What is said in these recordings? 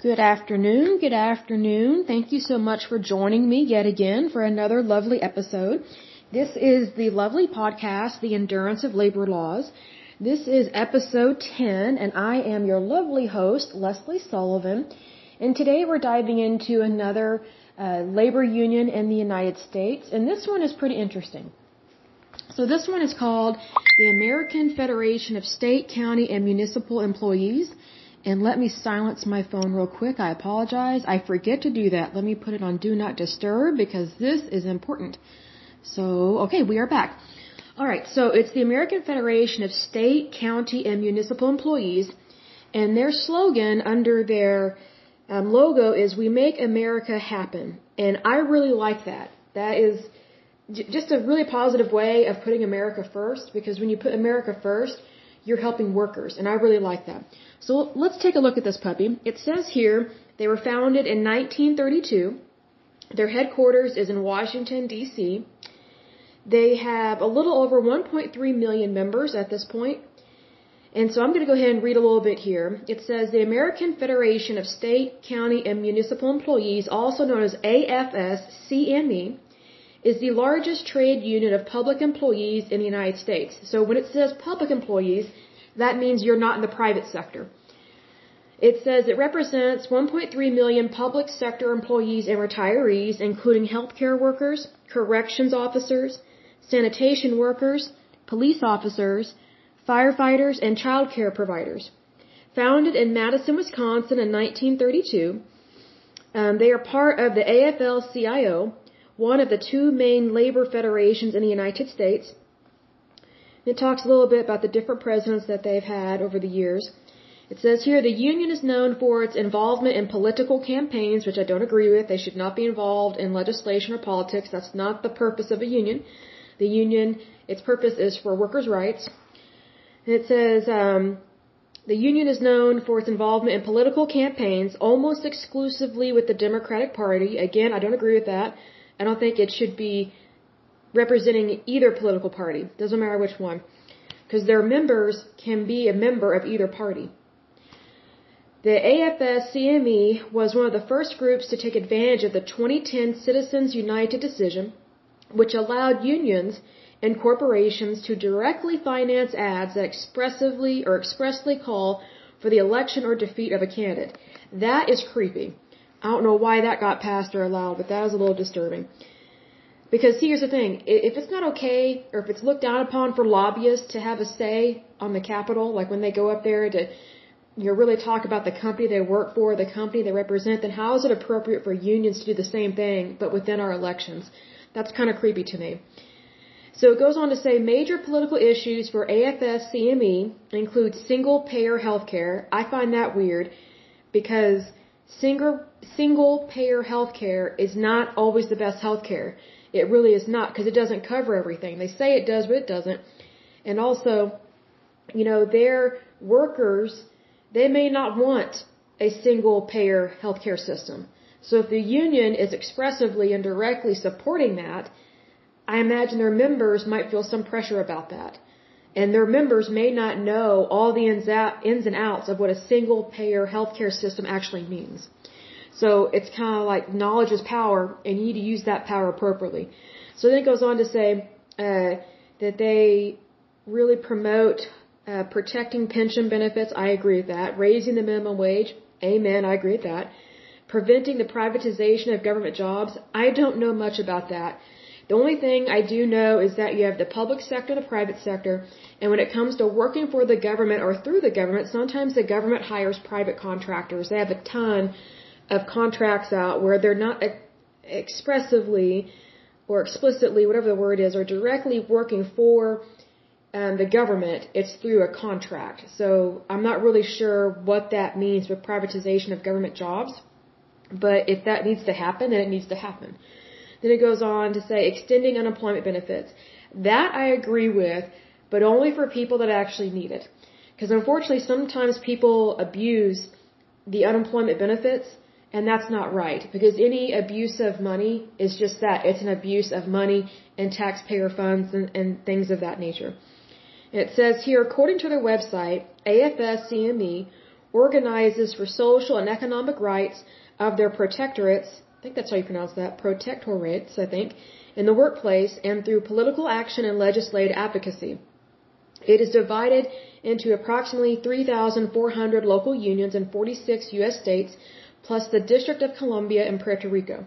Good afternoon, good afternoon. Thank you so much for joining me yet again for another lovely episode. This is the lovely podcast, The Endurance of Labor Laws. This is episode 10 and I am your lovely host, Leslie Sullivan. And today we're diving into another uh, labor union in the United States and this one is pretty interesting. So this one is called the American Federation of State, County, and Municipal Employees. And let me silence my phone real quick. I apologize. I forget to do that. Let me put it on do not disturb because this is important. So, okay, we are back. Alright, so it's the American Federation of State, County, and Municipal Employees. And their slogan under their um, logo is We Make America Happen. And I really like that. That is just a really positive way of putting America first because when you put America first, you're helping workers, and I really like that. So let's take a look at this puppy. It says here they were founded in 1932. Their headquarters is in Washington, D.C. They have a little over 1.3 million members at this point. And so I'm going to go ahead and read a little bit here. It says the American Federation of State, County, and Municipal Employees, also known as AFS-CME, is the largest trade union of public employees in the United States. So when it says public employees, that means you're not in the private sector. It says it represents 1.3 million public sector employees and retirees, including healthcare workers, corrections officers, sanitation workers, police officers, firefighters, and child care providers. Founded in Madison, Wisconsin in 1932, um, they are part of the AFL-CIO, one of the two main labor federations in the United States. It talks a little bit about the different presidents that they've had over the years. It says here the union is known for its involvement in political campaigns, which I don't agree with. They should not be involved in legislation or politics. That's not the purpose of a union. The union, its purpose is for workers' rights. And it says um, the union is known for its involvement in political campaigns, almost exclusively with the Democratic Party. Again, I don't agree with that. I don't think it should be representing either political party. Doesn't matter which one. Because their members can be a member of either party. The AFS-CME was one of the first groups to take advantage of the 2010 Citizens United decision, which allowed unions and corporations to directly finance ads that expressively or expressly call for the election or defeat of a candidate. That is creepy. I don't know why that got passed or allowed, but that is a little disturbing. Because here's the thing, if it's not okay, or if it's looked down upon for lobbyists to have a say on the Capitol, like when they go up there to, you know, really talk about the company they work for, the company they represent, then how is it appropriate for unions to do the same thing, but within our elections? That's kind of creepy to me. So it goes on to say major political issues for AFS-CME include single-payer healthcare. I find that weird because single single payer healthcare is not always the best healthcare. It really is not because it doesn't cover everything. They say it does, but it doesn't. And also, you know, their workers, they may not want a single payer healthcare system. So if the union is expressively and directly supporting that, I imagine their members might feel some pressure about that. And their members may not know all the ins and outs of what a single payer healthcare system actually means. So it's kind of like knowledge is power, and you need to use that power appropriately. So then it goes on to say uh, that they really promote uh, protecting pension benefits. I agree with that. Raising the minimum wage. Amen. I agree with that. Preventing the privatization of government jobs. I don't know much about that. The only thing I do know is that you have the public sector, and the private sector, and when it comes to working for the government or through the government, sometimes the government hires private contractors. They have a ton of contracts out where they're not expressively or explicitly, whatever the word is, or directly working for um, the government, it's through a contract. So I'm not really sure what that means with privatization of government jobs. But if that needs to happen, then it needs to happen. Then it goes on to say extending unemployment benefits. That I agree with, but only for people that actually need it. Because unfortunately, sometimes people abuse the unemployment benefits and that's not right because any abuse of money is just that. It's an abuse of money and taxpayer funds and, and things of that nature. it says here, according to their website, AFS-CME organizes for social and economic rights of their protectorates. I think that's how you pronounce that. Protectorates, I think, in the workplace and through political action and legislative advocacy. It is divided into approximately 3,400 local unions in 46 U.S. states, plus the District of Columbia and Puerto Rico.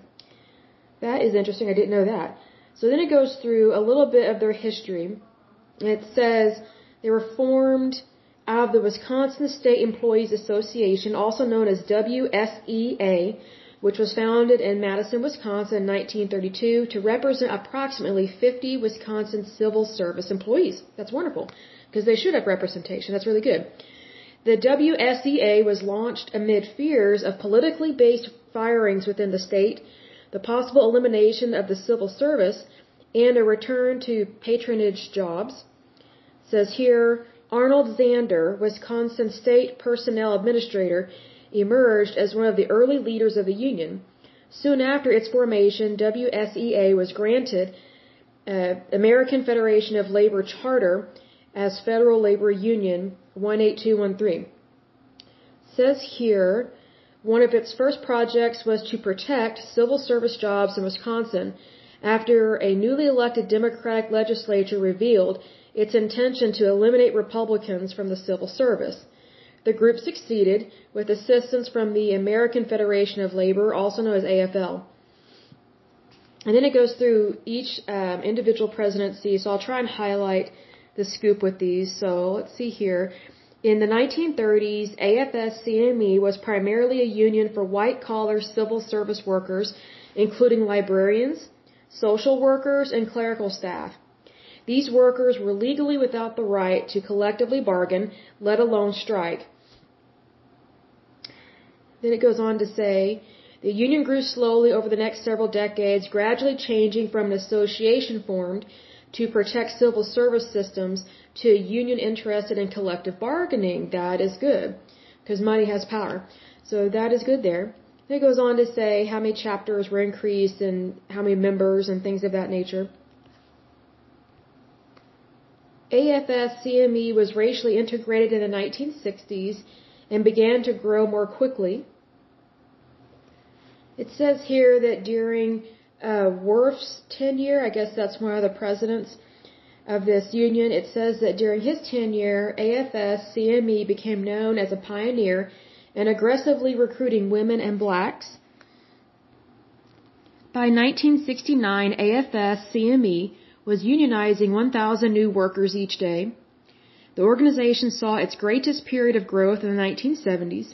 That is interesting. I didn't know that. So then it goes through a little bit of their history. It says they were formed out of the Wisconsin State Employees Association, also known as WSEA, which was founded in Madison, Wisconsin in 1932 to represent approximately 50 Wisconsin civil service employees. That's wonderful because they should have representation. That's really good. The WSEA was launched amid fears of politically based firings within the state, the possible elimination of the civil service, and a return to patronage jobs. It says here, Arnold Zander, Wisconsin State Personnel Administrator, emerged as one of the early leaders of the union. Soon after its formation, WSEA was granted uh, American Federation of Labor Charter as Federal Labor Union 18213. says here, one of its first projects was to protect civil service jobs in Wisconsin after a newly elected Democratic legislature revealed its intention to eliminate Republicans from the civil service. The group succeeded with assistance from the American Federation of Labor, also known as AFL. And then it goes through each um, individual presidency, so I'll try and highlight the scoop with these. So let's see here. In the 1930s, AFS-CME was primarily a union for white-collar civil service workers, including librarians, social workers, and clerical staff. These workers were legally without the right to collectively bargain, let alone strike. Then it goes on to say, the union grew slowly over the next several decades, gradually changing from an association formed to protect civil service systems to union interested in collective bargaining. That is good, because money has power. So that is good there. It goes on to say how many chapters were increased and how many members and things of that nature. AFS-CME was racially integrated in the 1960s and began to grow more quickly. It says here that during uh, Wurf's tenure, I guess that's one of the presidents of this union, it says that during his tenure, AFS-CME became known as a pioneer in aggressively recruiting women and blacks. By 1969, AFS-CME was unionizing 1,000 new workers each day. The organization saw its greatest period of growth in the 1970s.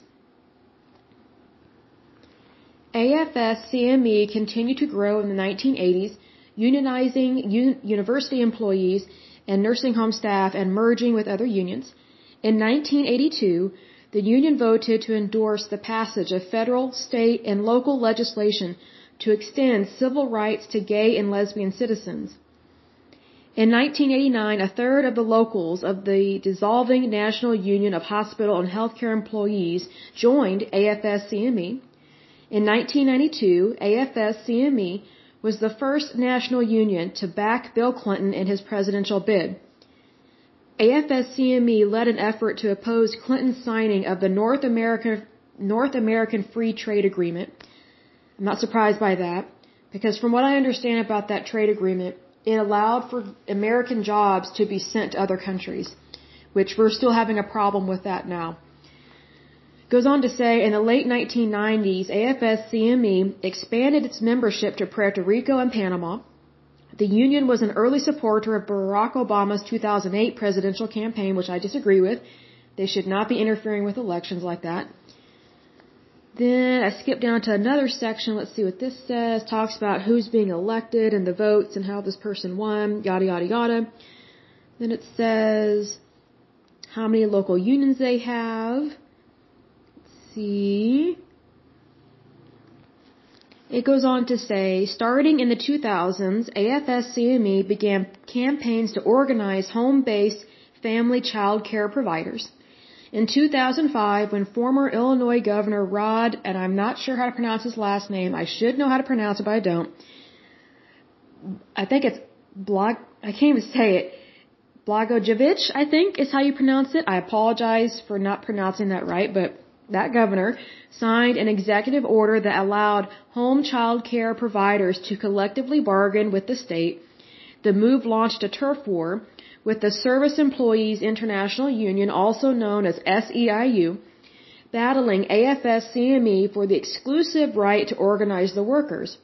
AFS-CME continued to grow in the 1980s, unionizing un university employees and nursing home staff and merging with other unions. In 1982, the union voted to endorse the passage of federal, state, and local legislation to extend civil rights to gay and lesbian citizens. In 1989, a third of the locals of the dissolving National Union of Hospital and Healthcare Employees joined AFS-CME. In 1992, AFS-CME was the first national union to back Bill Clinton in his presidential bid. AFS-CME led an effort to oppose Clinton's signing of the North American North American Free Trade Agreement. I'm not surprised by that because from what I understand about that trade agreement, it allowed for American jobs to be sent to other countries, which we're still having a problem with that now. Goes on to say, in the late 1990s, AFS-CME expanded its membership to Puerto Rico and Panama. The union was an early supporter of Barack Obama's 2008 presidential campaign, which I disagree with. They should not be interfering with elections like that. Then I skip down to another section. Let's see what this says. Talks about who's being elected and the votes and how this person won, yada, yada, yada. Then it says how many local unions they have. See. It goes on to say, starting in the 2000s, AFS-CME began campaigns to organize home-based family child care providers. In 2005, when former Illinois Governor Rod, and I'm not sure how to pronounce his last name, I should know how to pronounce it, but I don't. I think it's Blog, I can't even say it. Blagojevich, I think is how you pronounce it. I apologize for not pronouncing that right, but that governor, signed an executive order that allowed home child care providers to collectively bargain with the state. The move launched a turf war with the Service Employees International Union, also known as SEIU, battling AFSCME for the exclusive right to organize the workers.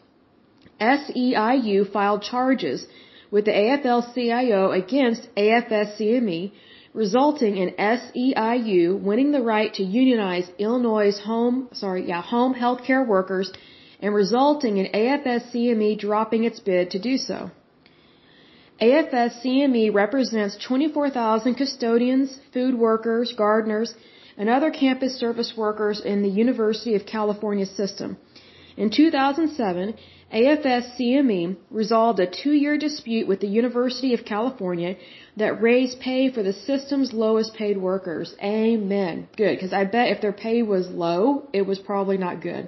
SEIU filed charges with the AFL-CIO against AFSCME, resulting in SEIU winning the right to unionize Illinois' home, sorry, yeah, home healthcare workers and resulting in AFSCME dropping its bid to do so. AFSCME represents 24,000 custodians, food workers, gardeners, and other campus service workers in the University of California system. In 2007, AFS-CME resolved a two-year dispute with the University of California that raised pay for the system's lowest paid workers. Amen. Good, because I bet if their pay was low, it was probably not good.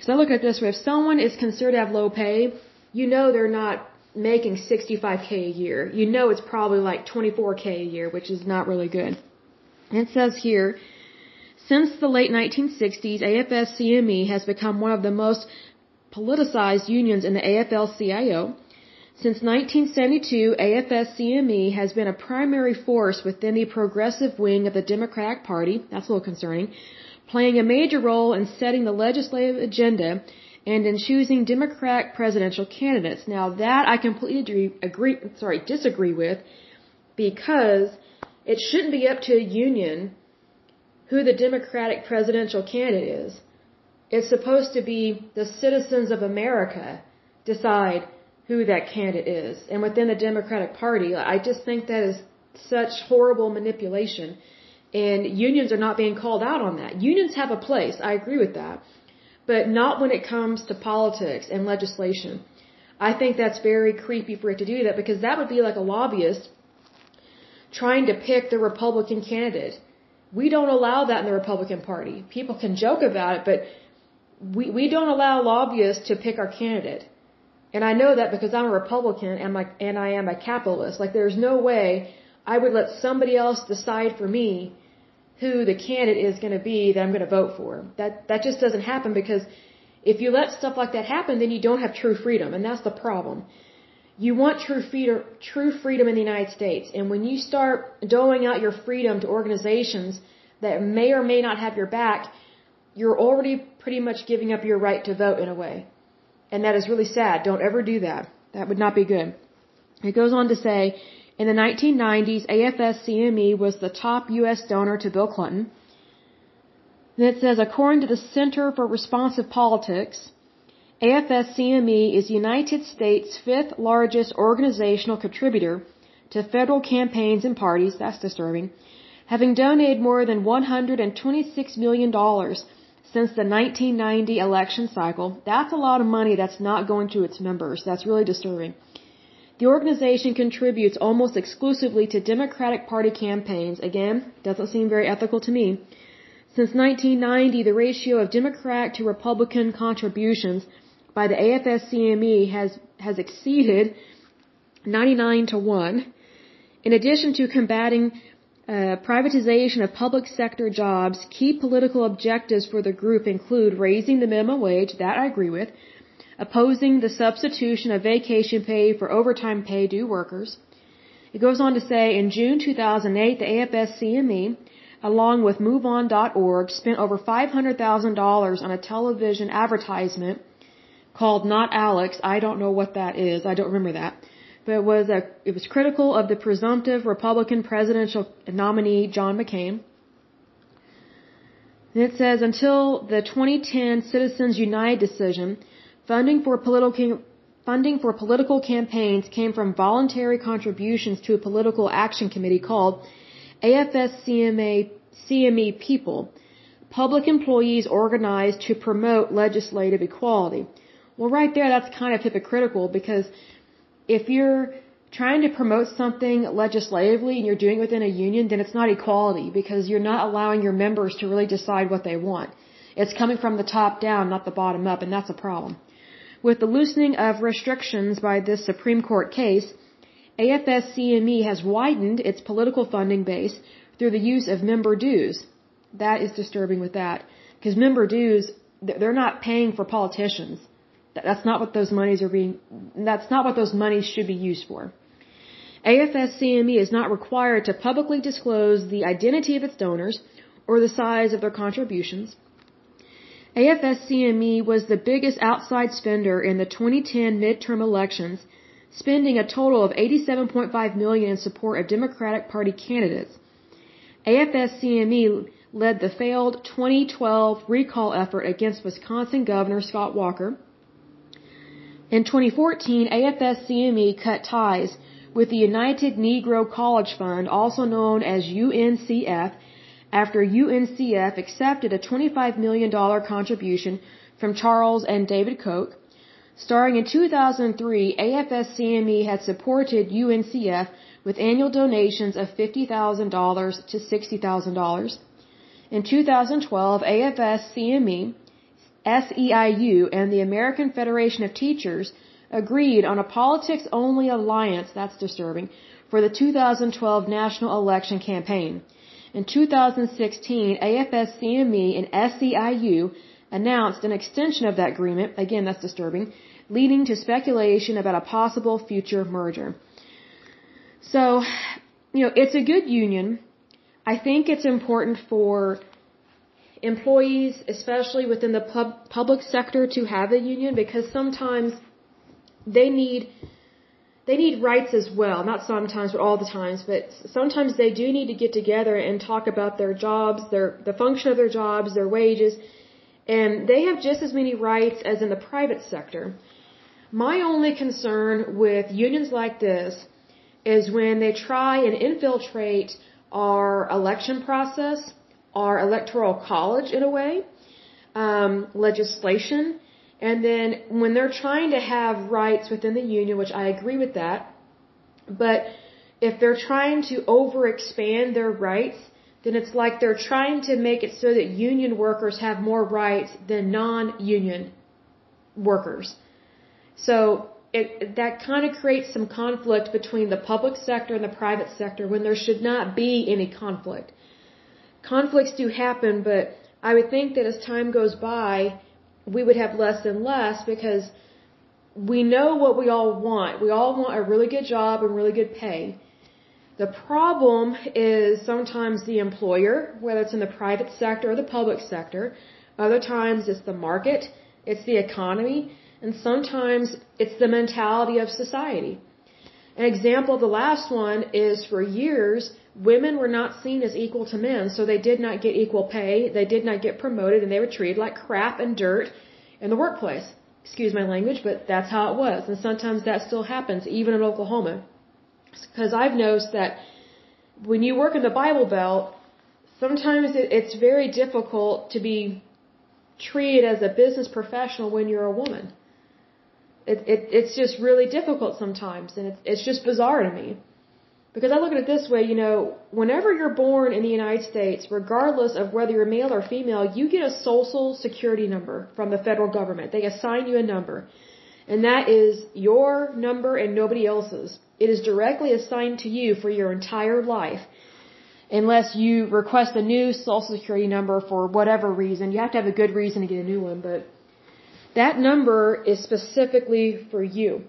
So look at this way. If someone is considered to have low pay, you know they're not making 65k a year. You know it's probably like 24k a year, which is not really good. It says here, since the late 1960s, AFS-CME has become one of the most politicized unions in the AFL-CIO. Since 1972, AFS-CME has been a primary force within the progressive wing of the Democratic Party, that's a little concerning, playing a major role in setting the legislative agenda and in choosing Democratic presidential candidates. Now that I completely agree, sorry, disagree with because it shouldn't be up to a union who the Democratic presidential candidate is. It's supposed to be the citizens of America decide who that candidate is. And within the Democratic Party, I just think that is such horrible manipulation. And unions are not being called out on that. Unions have a place. I agree with that. But not when it comes to politics and legislation. I think that's very creepy for it to do that because that would be like a lobbyist trying to pick the Republican candidate. We don't allow that in the Republican Party. People can joke about it, but we, we don't allow lobbyists to pick our candidate. And I know that because I'm a Republican and, my, and I am a capitalist. Like there's no way I would let somebody else decide for me who the candidate is going to be that I'm going to vote for. That, that just doesn't happen because if you let stuff like that happen, then you don't have true freedom. And that's the problem. You want true freedom, true freedom in the United States. And when you start doling out your freedom to organizations that may or may not have your back, you're already pretty much giving up your right to vote in a way. And that is really sad. Don't ever do that. That would not be good. It goes on to say, in the 1990s, AFS-CME was the top U.S. donor to Bill Clinton. Then it says, according to the Center for Responsive Politics, AFS-CME is the United States' fifth largest organizational contributor to federal campaigns and parties, that's disturbing, having donated more than $126 million since the 1990 election cycle. That's a lot of money that's not going to its members. That's really disturbing. The organization contributes almost exclusively to Democratic Party campaigns. Again, doesn't seem very ethical to me. Since 1990, the ratio of Democrat to Republican contributions by the AFS-CME has, has exceeded 99 to 1. In addition to combating uh, privatization of public sector jobs, key political objectives for the group include raising the minimum wage, that I agree with, opposing the substitution of vacation pay for overtime pay due workers. It goes on to say, in June 2008, the AFS-CME, along with MoveOn.org, spent over $500,000 on a television advertisement called Not Alex. I don't know what that is. I don't remember that. But it was a, it was critical of the presumptive Republican presidential nominee John McCain. And it says until the 2010 Citizens United decision, funding for political funding for political campaigns came from voluntary contributions to a political action committee called AFS-CME CME People, public employees organized to promote legislative equality. Well, right there, that's kind of hypocritical because if you're trying to promote something legislatively and you're doing it within a union, then it's not equality because you're not allowing your members to really decide what they want. It's coming from the top down, not the bottom up, and that's a problem. With the loosening of restrictions by this Supreme Court case, AFS-CME has widened its political funding base through the use of member dues. That is disturbing with that. Because member dues, they're not paying for politicians. That's not what those monies are being, that's not what those monies should be used for. AFS-CME is not required to publicly disclose the identity of its donors or the size of their contributions. AFS-CME was the biggest outside spender in the 2010 midterm elections, spending a total of 87.5 million in support of Democratic Party candidates. AFS-CME led the failed 2012 recall effort against Wisconsin Governor Scott Walker. In 2014, AFS-CME cut ties with the United Negro College Fund, also known as UNCF, after UNCF accepted a $25 million contribution from Charles and David Koch. Starting in 2003, AFS-CME had supported UNCF with annual donations of $50,000 to $60,000. In 2012, AFS-CME, SEIU, and the American Federation of Teachers agreed on a politics-only alliance, that's disturbing, for the 2012 national election campaign. In 2016, AFS-CME and SEIU announced an extension of that agreement, again that's disturbing, leading to speculation about a possible future merger. So, you know, it's a good union. I think it's important for employees, especially within the pub- public sector, to have a union because sometimes they need they need rights as well. Not sometimes, but all the times. But sometimes they do need to get together and talk about their jobs, their the function of their jobs, their wages, and they have just as many rights as in the private sector. My only concern with unions like this is when they try and infiltrate our election process, our electoral college in a way, um, legislation, and then when they're trying to have rights within the union, which I agree with that, but if they're trying to overexpand their rights, then it's like they're trying to make it so that union workers have more rights than non-union workers. So it, that kind of creates some conflict between the public sector and the private sector when there should not be any conflict. Conflicts do happen, but I would think that as time goes by, we would have less and less because we know what we all want. We all want a really good job and really good pay. The problem is sometimes the employer, whether it's in the private sector or the public sector. Other times it's the market, it's the economy, and sometimes it's the mentality of society. An example, of the last one is for years, women were not seen as equal to men, so they did not get equal pay, they did not get promoted, and they were treated like crap and dirt in the workplace. Excuse my language, but that's how it was. And sometimes that still happens, even in Oklahoma. Because I've noticed that when you work in the Bible Belt, sometimes it's very difficult to be treated as a business professional when you're a woman. It, it, it's just really difficult sometimes, and it's, it's just bizarre to me. Because I look at it this way, you know, whenever you're born in the United States, regardless of whether you're male or female, you get a social security number from the federal government. They assign you a number. And that is your number and nobody else's. It is directly assigned to you for your entire life. Unless you request a new social security number for whatever reason. You have to have a good reason to get a new one, but that number is specifically for you.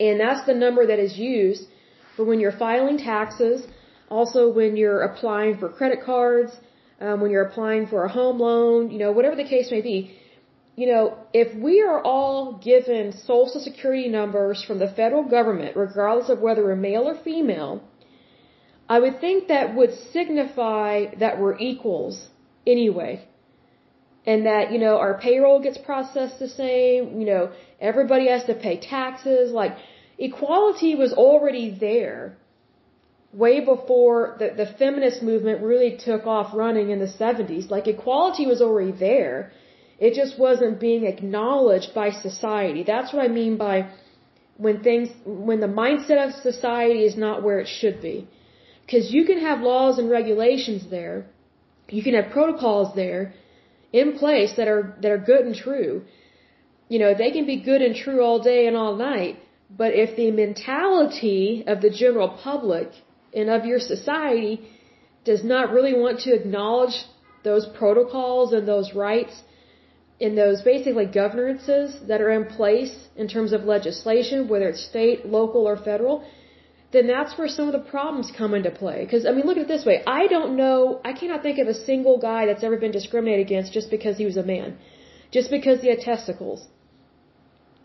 And that's the number that is used for when you're filing taxes, also when you're applying for credit cards, um, when you're applying for a home loan, you know, whatever the case may be. You know, if we are all given social security numbers from the federal government, regardless of whether we're male or female, I would think that would signify that we're equals anyway and that you know our payroll gets processed the same you know everybody has to pay taxes like equality was already there way before the, the feminist movement really took off running in the 70s like equality was already there. It just wasn't being acknowledged by society. That's what i mean by when things when the mindset of society is not where it should be. Because you can have laws and regulations there. You can have protocols there in place that are that are good and true. You know, they can be good and true all day and all night, but if the mentality of the general public and of your society does not really want to acknowledge those protocols and those rights and those basically governances that are in place in terms of legislation, whether it's state, local, or federal, then that's where some of the problems come into play. Because, I mean, look at it this way. I don't know, I cannot think of a single guy that's ever been discriminated against just because he was a man. Just because he had testicles.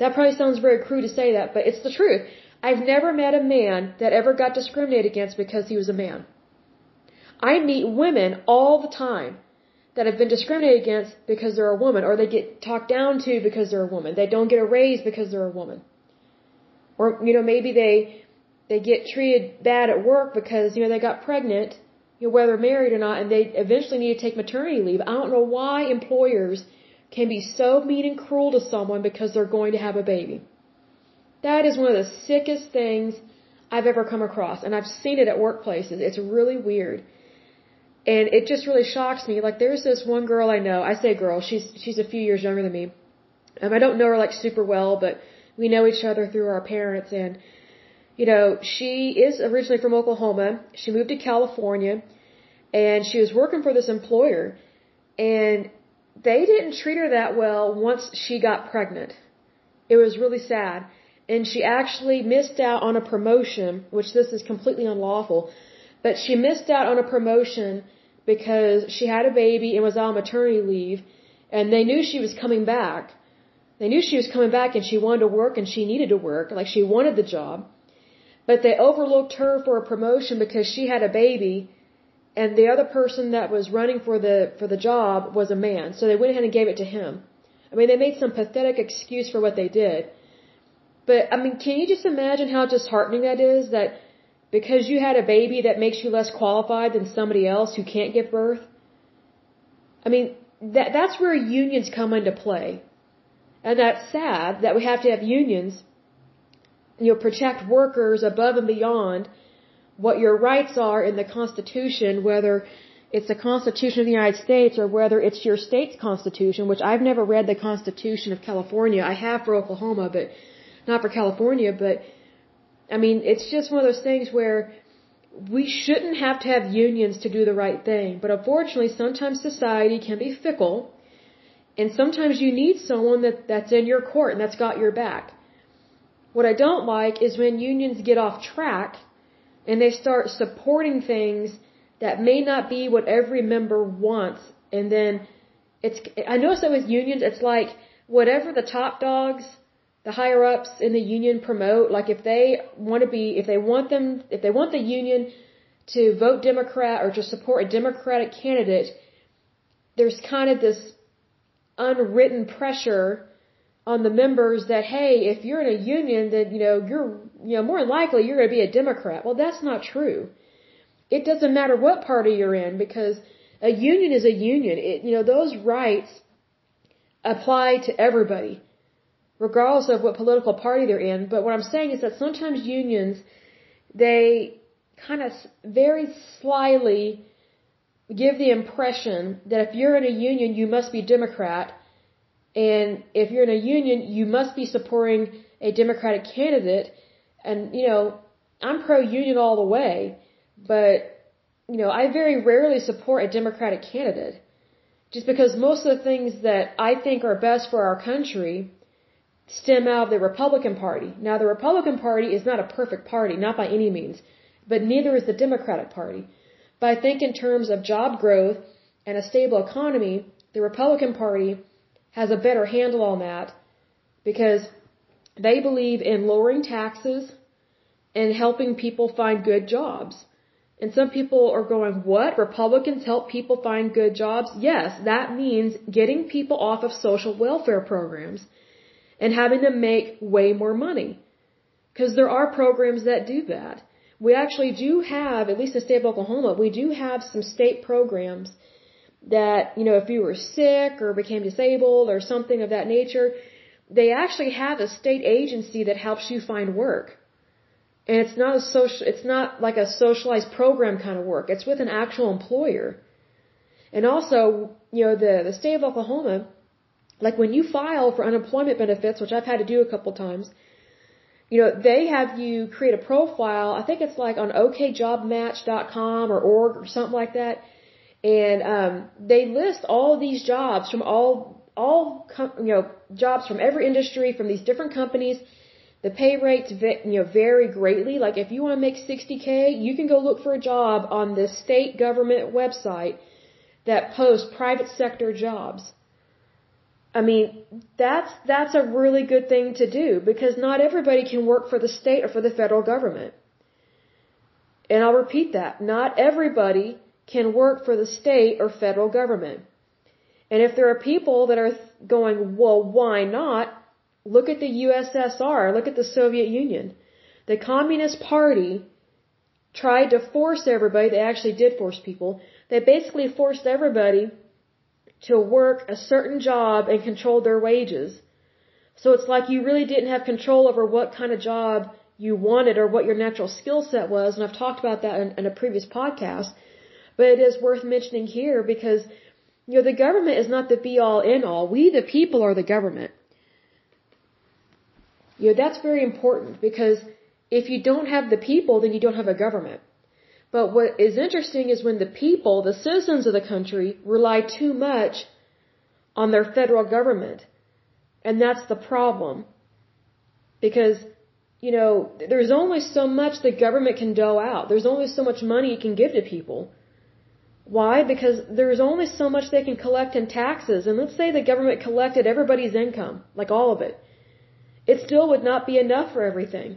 That probably sounds very crude to say that, but it's the truth. I've never met a man that ever got discriminated against because he was a man. I meet women all the time that have been discriminated against because they're a woman, or they get talked down to because they're a woman. They don't get a raise because they're a woman. Or, you know, maybe they, they get treated bad at work because, you know, they got pregnant, you know, whether married or not, and they eventually need to take maternity leave. I don't know why employers can be so mean and cruel to someone because they're going to have a baby. That is one of the sickest things I've ever come across, and I've seen it at workplaces. It's really weird. And it just really shocks me. Like there's this one girl I know. I say girl. She's she's a few years younger than me. Um, I don't know her like super well, but we know each other through our parents. And you know, she is originally from Oklahoma. She moved to California, and she was working for this employer, and they didn't treat her that well once she got pregnant. It was really sad. And she actually missed out on a promotion, which this is completely unlawful but she missed out on a promotion because she had a baby and was on maternity leave and they knew she was coming back. They knew she was coming back and she wanted to work and she needed to work, like she wanted the job. But they overlooked her for a promotion because she had a baby and the other person that was running for the for the job was a man. So they went ahead and gave it to him. I mean, they made some pathetic excuse for what they did. But I mean, can you just imagine how disheartening that is that because you had a baby that makes you less qualified than somebody else who can't give birth? I mean, that that's where unions come into play. And that's sad that we have to have unions, you know, protect workers above and beyond what your rights are in the Constitution, whether it's the Constitution of the United States or whether it's your state's Constitution, which I've never read the Constitution of California. I have for Oklahoma, but not for California, but I mean, it's just one of those things where we shouldn't have to have unions to do the right thing. But unfortunately, sometimes society can be fickle. And sometimes you need someone that, that's in your court and that's got your back. What I don't like is when unions get off track and they start supporting things that may not be what every member wants. And then it's, I notice that with unions, it's like whatever the top dogs the higher ups in the union promote. Like if they want to be, if they want them, if they want the union to vote Democrat or to support a Democratic candidate, there's kind of this unwritten pressure on the members that hey, if you're in a union, then you know you're you know more likely you're going to be a Democrat. Well, that's not true. It doesn't matter what party you're in because a union is a union. It, you know those rights apply to everybody regardless of what political party they're in. But what I'm saying is that sometimes unions, they kind of very slyly give the impression that if you're in a union, you must be Democrat. And if you're in a union, you must be supporting a Democratic candidate. And, you know, I'm pro-union all the way, but, you know, I very rarely support a Democratic candidate. Just because most of the things that I think are best for our country stem out of the Republican Party. Now, the Republican Party is not a perfect party, not by any means, but neither is the Democratic Party. But I think in terms of job growth and a stable economy, the Republican Party has a better handle on that because they believe in lowering taxes and helping people find good jobs. And some people are going, what? Republicans help people find good jobs? Yes, that means getting people off of social welfare programs and having them make way more money. Because there are programs that do that. We actually do have, at least in the state of Oklahoma, we do have some state programs that, you know, if you were sick or became disabled or something of that nature, they actually have a state agency that helps you find work. And it's not a social, it's not like a socialized program kind of work. It's with an actual employer. And also, you know, the, the state of Oklahoma like when you file for unemployment benefits, which I've had to do a couple times, you know, they have you create a profile. I think it's like on okjobmatch.com or org or something like that. And, um, they list all these jobs from all, all, you know, jobs from every industry, from these different companies. The pay rates, you know, vary greatly. Like if you want to make 60k, you can go look for a job on the state government website that posts private sector jobs. I mean, that's, that's a really good thing to do because not everybody can work for the state or for the federal government. And I'll repeat that. Not everybody can work for the state or federal government. And if there are people that are going, well, why not? Look at the USSR. Look at the Soviet Union. The Communist Party tried to force everybody, they actually did force people, they basically forced everybody to work a certain job and control their wages. So it's like you really didn't have control over what kind of job you wanted or what your natural skill set was. And I've talked about that in, in a previous podcast. But it is worth mentioning here because, you know, the government is not the be all end all. We, the people, are the government. You know, that's very important because if you don't have the people, then you don't have a government. But what is interesting is when the people, the citizens of the country, rely too much on their federal government. And that's the problem. Because, you know, there's only so much the government can dole out. There's only so much money it can give to people. Why? Because there's only so much they can collect in taxes. And let's say the government collected everybody's income, like all of it. It still would not be enough for everything.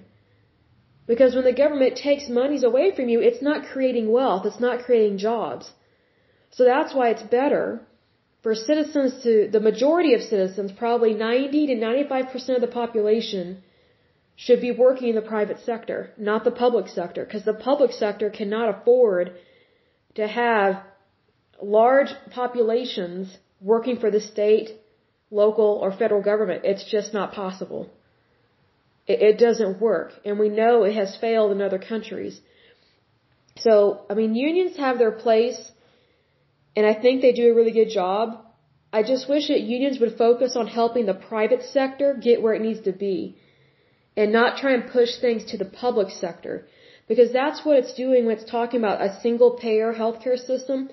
Because when the government takes monies away from you, it's not creating wealth, it's not creating jobs. So that's why it's better for citizens to, the majority of citizens, probably 90 to 95% of the population, should be working in the private sector, not the public sector, because the public sector cannot afford to have large populations working for the state, local, or federal government. It's just not possible. It, it doesn't work. And we know it has failed in other countries. So, I mean, unions have their place, and I think they do a really good job. I just wish that unions would focus on helping the private sector get where it needs to be and not try and push things to the public sector because that's what it's doing when it's talking about a single payer healthcare system.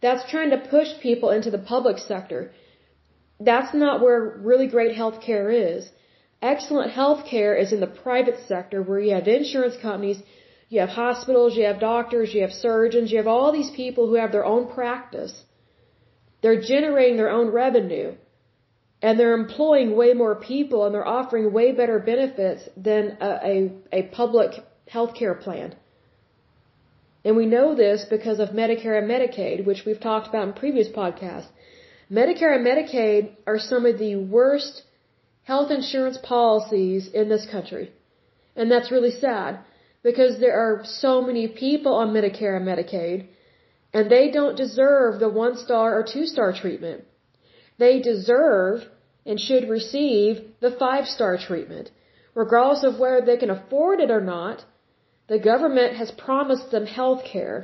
That's trying to push people into the public sector. That's not where really great healthcare is. Excellent health care is in the private sector where you have insurance companies, you have hospitals, you have doctors, you have surgeons, you have all these people who have their own practice. They're generating their own revenue. And they're employing way more people and they're offering way better benefits than a, a, a public health care plan. And we know this because of Medicare and Medicaid, which we've talked about in previous podcasts. Medicare and Medicaid are some of the worst health insurance policies in this country. And that's really sad because there are so many people on Medicare and Medicaid and they don't deserve the one star or two star treatment. They deserve and should receive the five star treatment. Regardless of whether they can afford it or not, the government has promised them health care.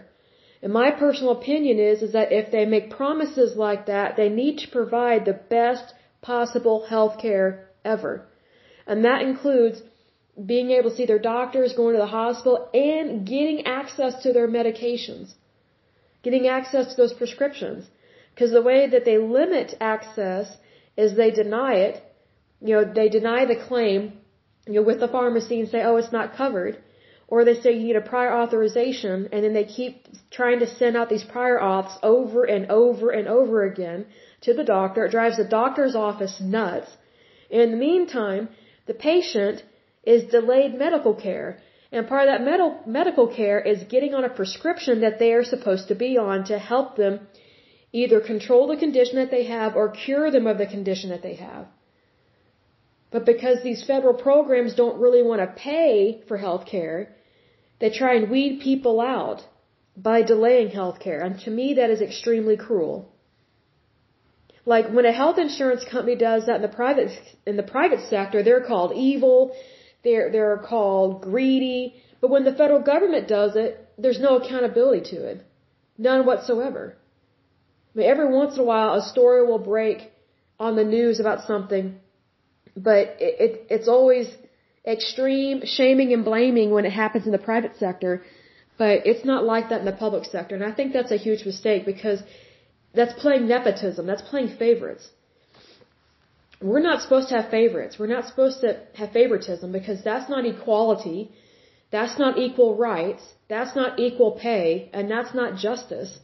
And my personal opinion is, is that if they make promises like that, they need to provide the best possible health care ever. And that includes being able to see their doctors, going to the hospital, and getting access to their medications. Getting access to those prescriptions. Because the way that they limit access is they deny it. You know, they deny the claim, you know, with the pharmacy and say, oh, it's not covered. Or they say you need a prior authorization, and then they keep trying to send out these prior auths over and over and over again to the doctor. It drives the doctor's office nuts. In the meantime, the patient is delayed medical care. And part of that med- medical care is getting on a prescription that they are supposed to be on to help them either control the condition that they have or cure them of the condition that they have. But because these federal programs don't really want to pay for health care, they try and weed people out by delaying health care. And to me, that is extremely cruel. Like when a health insurance company does that in the private in the private sector, they're called evil, they're they're called greedy. But when the federal government does it, there's no accountability to it, none whatsoever. I mean, every once in a while, a story will break on the news about something, but it, it it's always extreme shaming and blaming when it happens in the private sector, but it's not like that in the public sector. And I think that's a huge mistake because that's playing nepotism. That's playing favorites. We're not supposed to have favorites. We're not supposed to have favoritism because that's not equality. That's not equal rights. That's not equal pay. And that's not justice.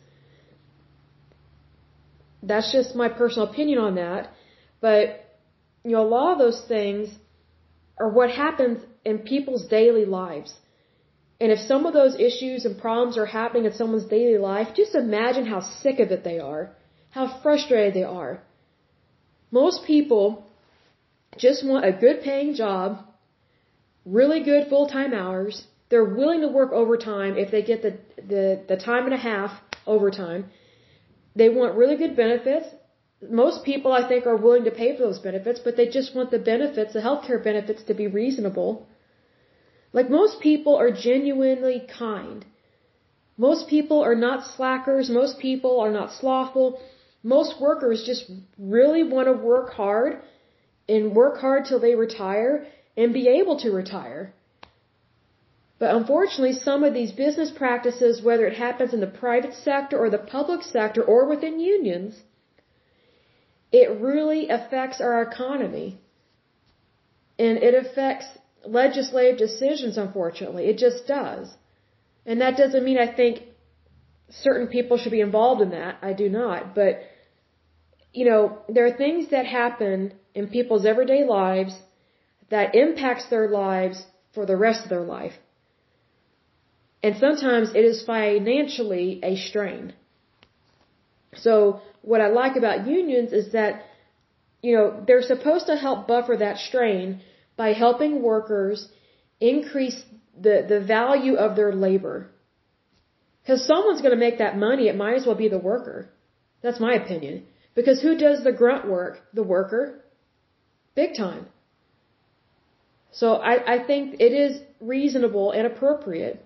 That's just my personal opinion on that. But, you know, a lot of those things are what happens in people's daily lives. And if some of those issues and problems are happening in someone's daily life, just imagine how sick of it they are, how frustrated they are. Most people just want a good paying job, really good full time hours. They're willing to work overtime if they get the, the, the time and a half overtime. They want really good benefits. Most people, I think, are willing to pay for those benefits, but they just want the benefits, the healthcare benefits, to be reasonable. Like most people are genuinely kind. Most people are not slackers. Most people are not slothful. Most workers just really want to work hard and work hard till they retire and be able to retire. But unfortunately, some of these business practices, whether it happens in the private sector or the public sector or within unions, it really affects our economy. And it affects legislative decisions, unfortunately. It just does. And that doesn't mean I think certain people should be involved in that. I do not. But, you know, there are things that happen in people's everyday lives that impacts their lives for the rest of their life. And sometimes it is financially a strain. So what I like about unions is that, you know, they're supposed to help buffer that strain by helping workers increase the, the value of their labor. Because someone's going to make that money, it might as well be the worker. That's my opinion. Because who does the grunt work? The worker. Big time. So I, I think it is reasonable and appropriate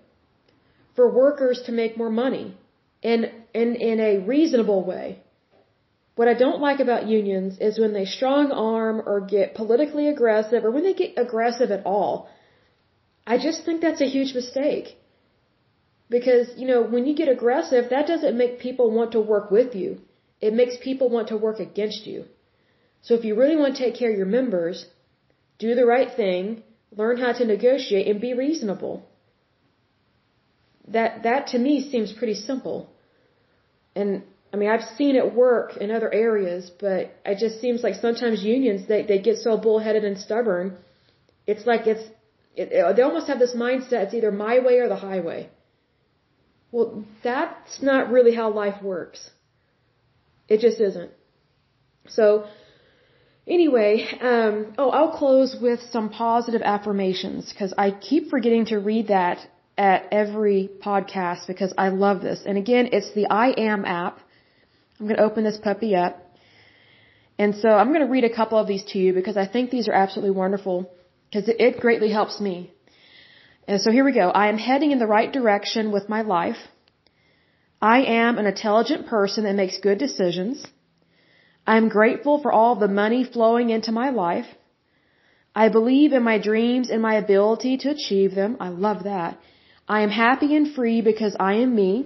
for workers to make more money in, in, in a reasonable way. What I don't like about unions is when they strong arm or get politically aggressive or when they get aggressive at all. I just think that's a huge mistake. Because, you know, when you get aggressive, that doesn't make people want to work with you. It makes people want to work against you. So if you really want to take care of your members, do the right thing, learn how to negotiate and be reasonable. That that to me seems pretty simple. And I mean, I've seen it work in other areas, but it just seems like sometimes unions they they get so bullheaded and stubborn. It's like it's it, it, they almost have this mindset it's either my way or the highway. Well, that's not really how life works. It just isn't. So, anyway, um, oh, I'll close with some positive affirmations because I keep forgetting to read that at every podcast because I love this. And again, it's the I Am app. I'm going to open this puppy up. And so I'm going to read a couple of these to you because I think these are absolutely wonderful because it greatly helps me. And so here we go. I am heading in the right direction with my life. I am an intelligent person that makes good decisions. I am grateful for all the money flowing into my life. I believe in my dreams and my ability to achieve them. I love that. I am happy and free because I am me.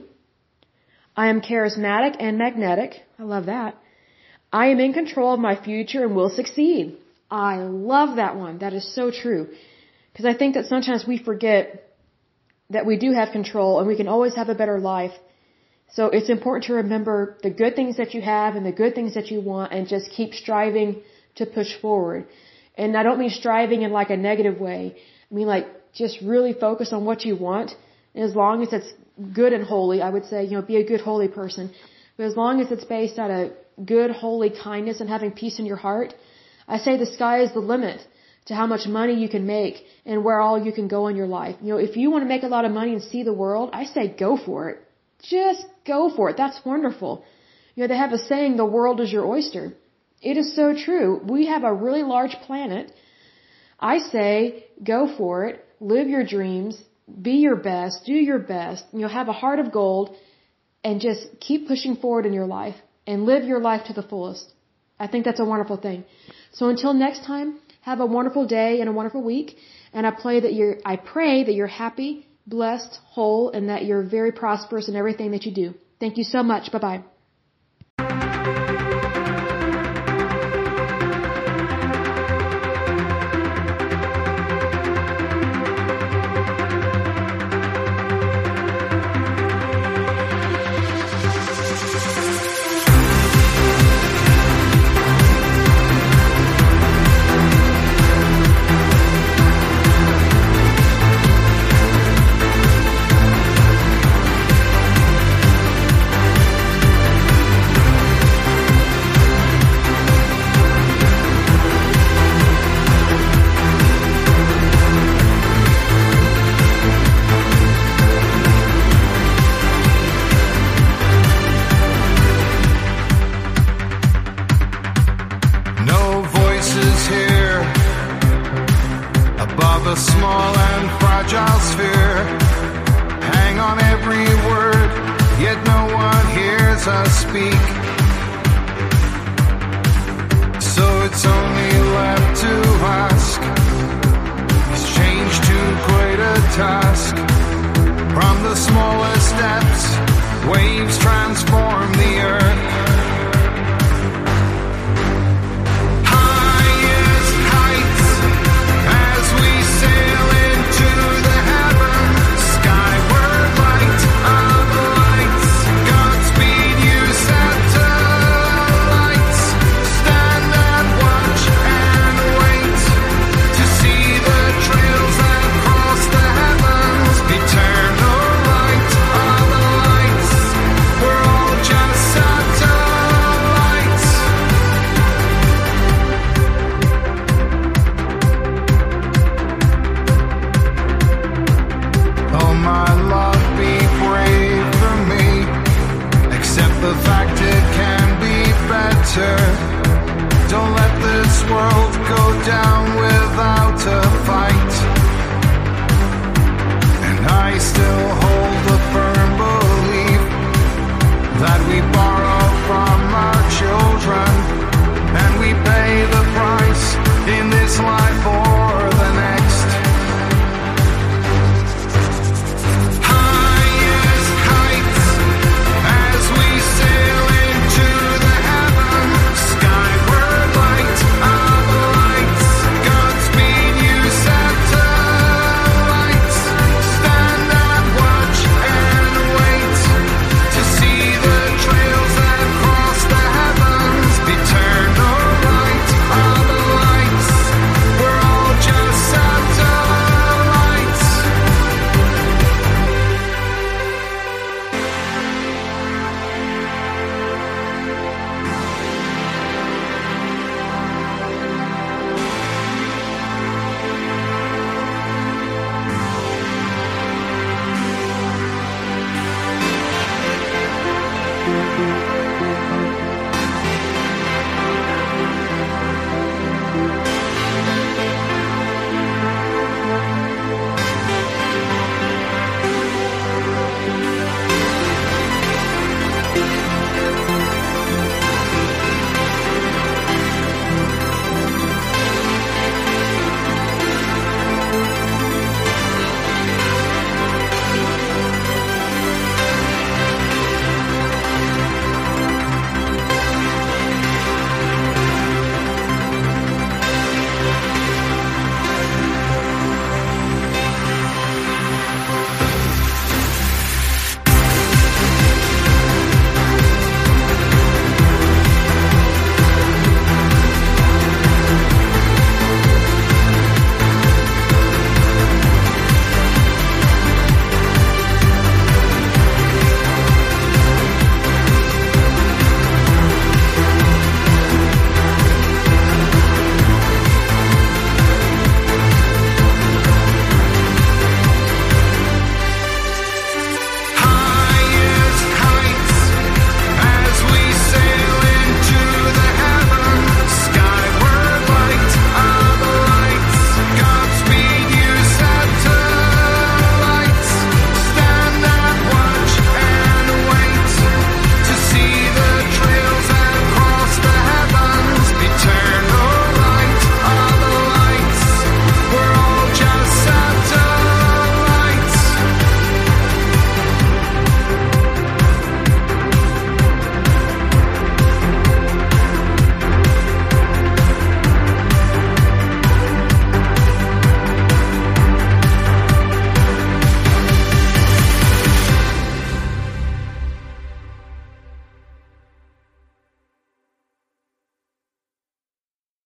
I am charismatic and magnetic. I love that. I am in control of my future and will succeed. I love that one. That is so true. Because I think that sometimes we forget that we do have control and we can always have a better life. So it's important to remember the good things that you have and the good things that you want and just keep striving to push forward. And I don't mean striving in like a negative way. I mean like just really focus on what you want. And as long as it's good and holy, I would say, you know, be a good holy person. But as long as it's based on a good holy kindness and having peace in your heart, I say the sky is the limit to how much money you can make and where all you can go in your life. You know, if you want to make a lot of money and see the world, I say go for it. Just go for it. That's wonderful. You know, they have a saying, the world is your oyster. It is so true. We have a really large planet. I say go for it, live your dreams, be your best, do your best, and you'll have a heart of gold and just keep pushing forward in your life and live your life to the fullest. I think that's a wonderful thing. So until next time, Have a wonderful day and a wonderful week. And I pray that you're, I pray that you're happy, blessed, whole, and that you're very prosperous in everything that you do. Thank you so much. Bye bye.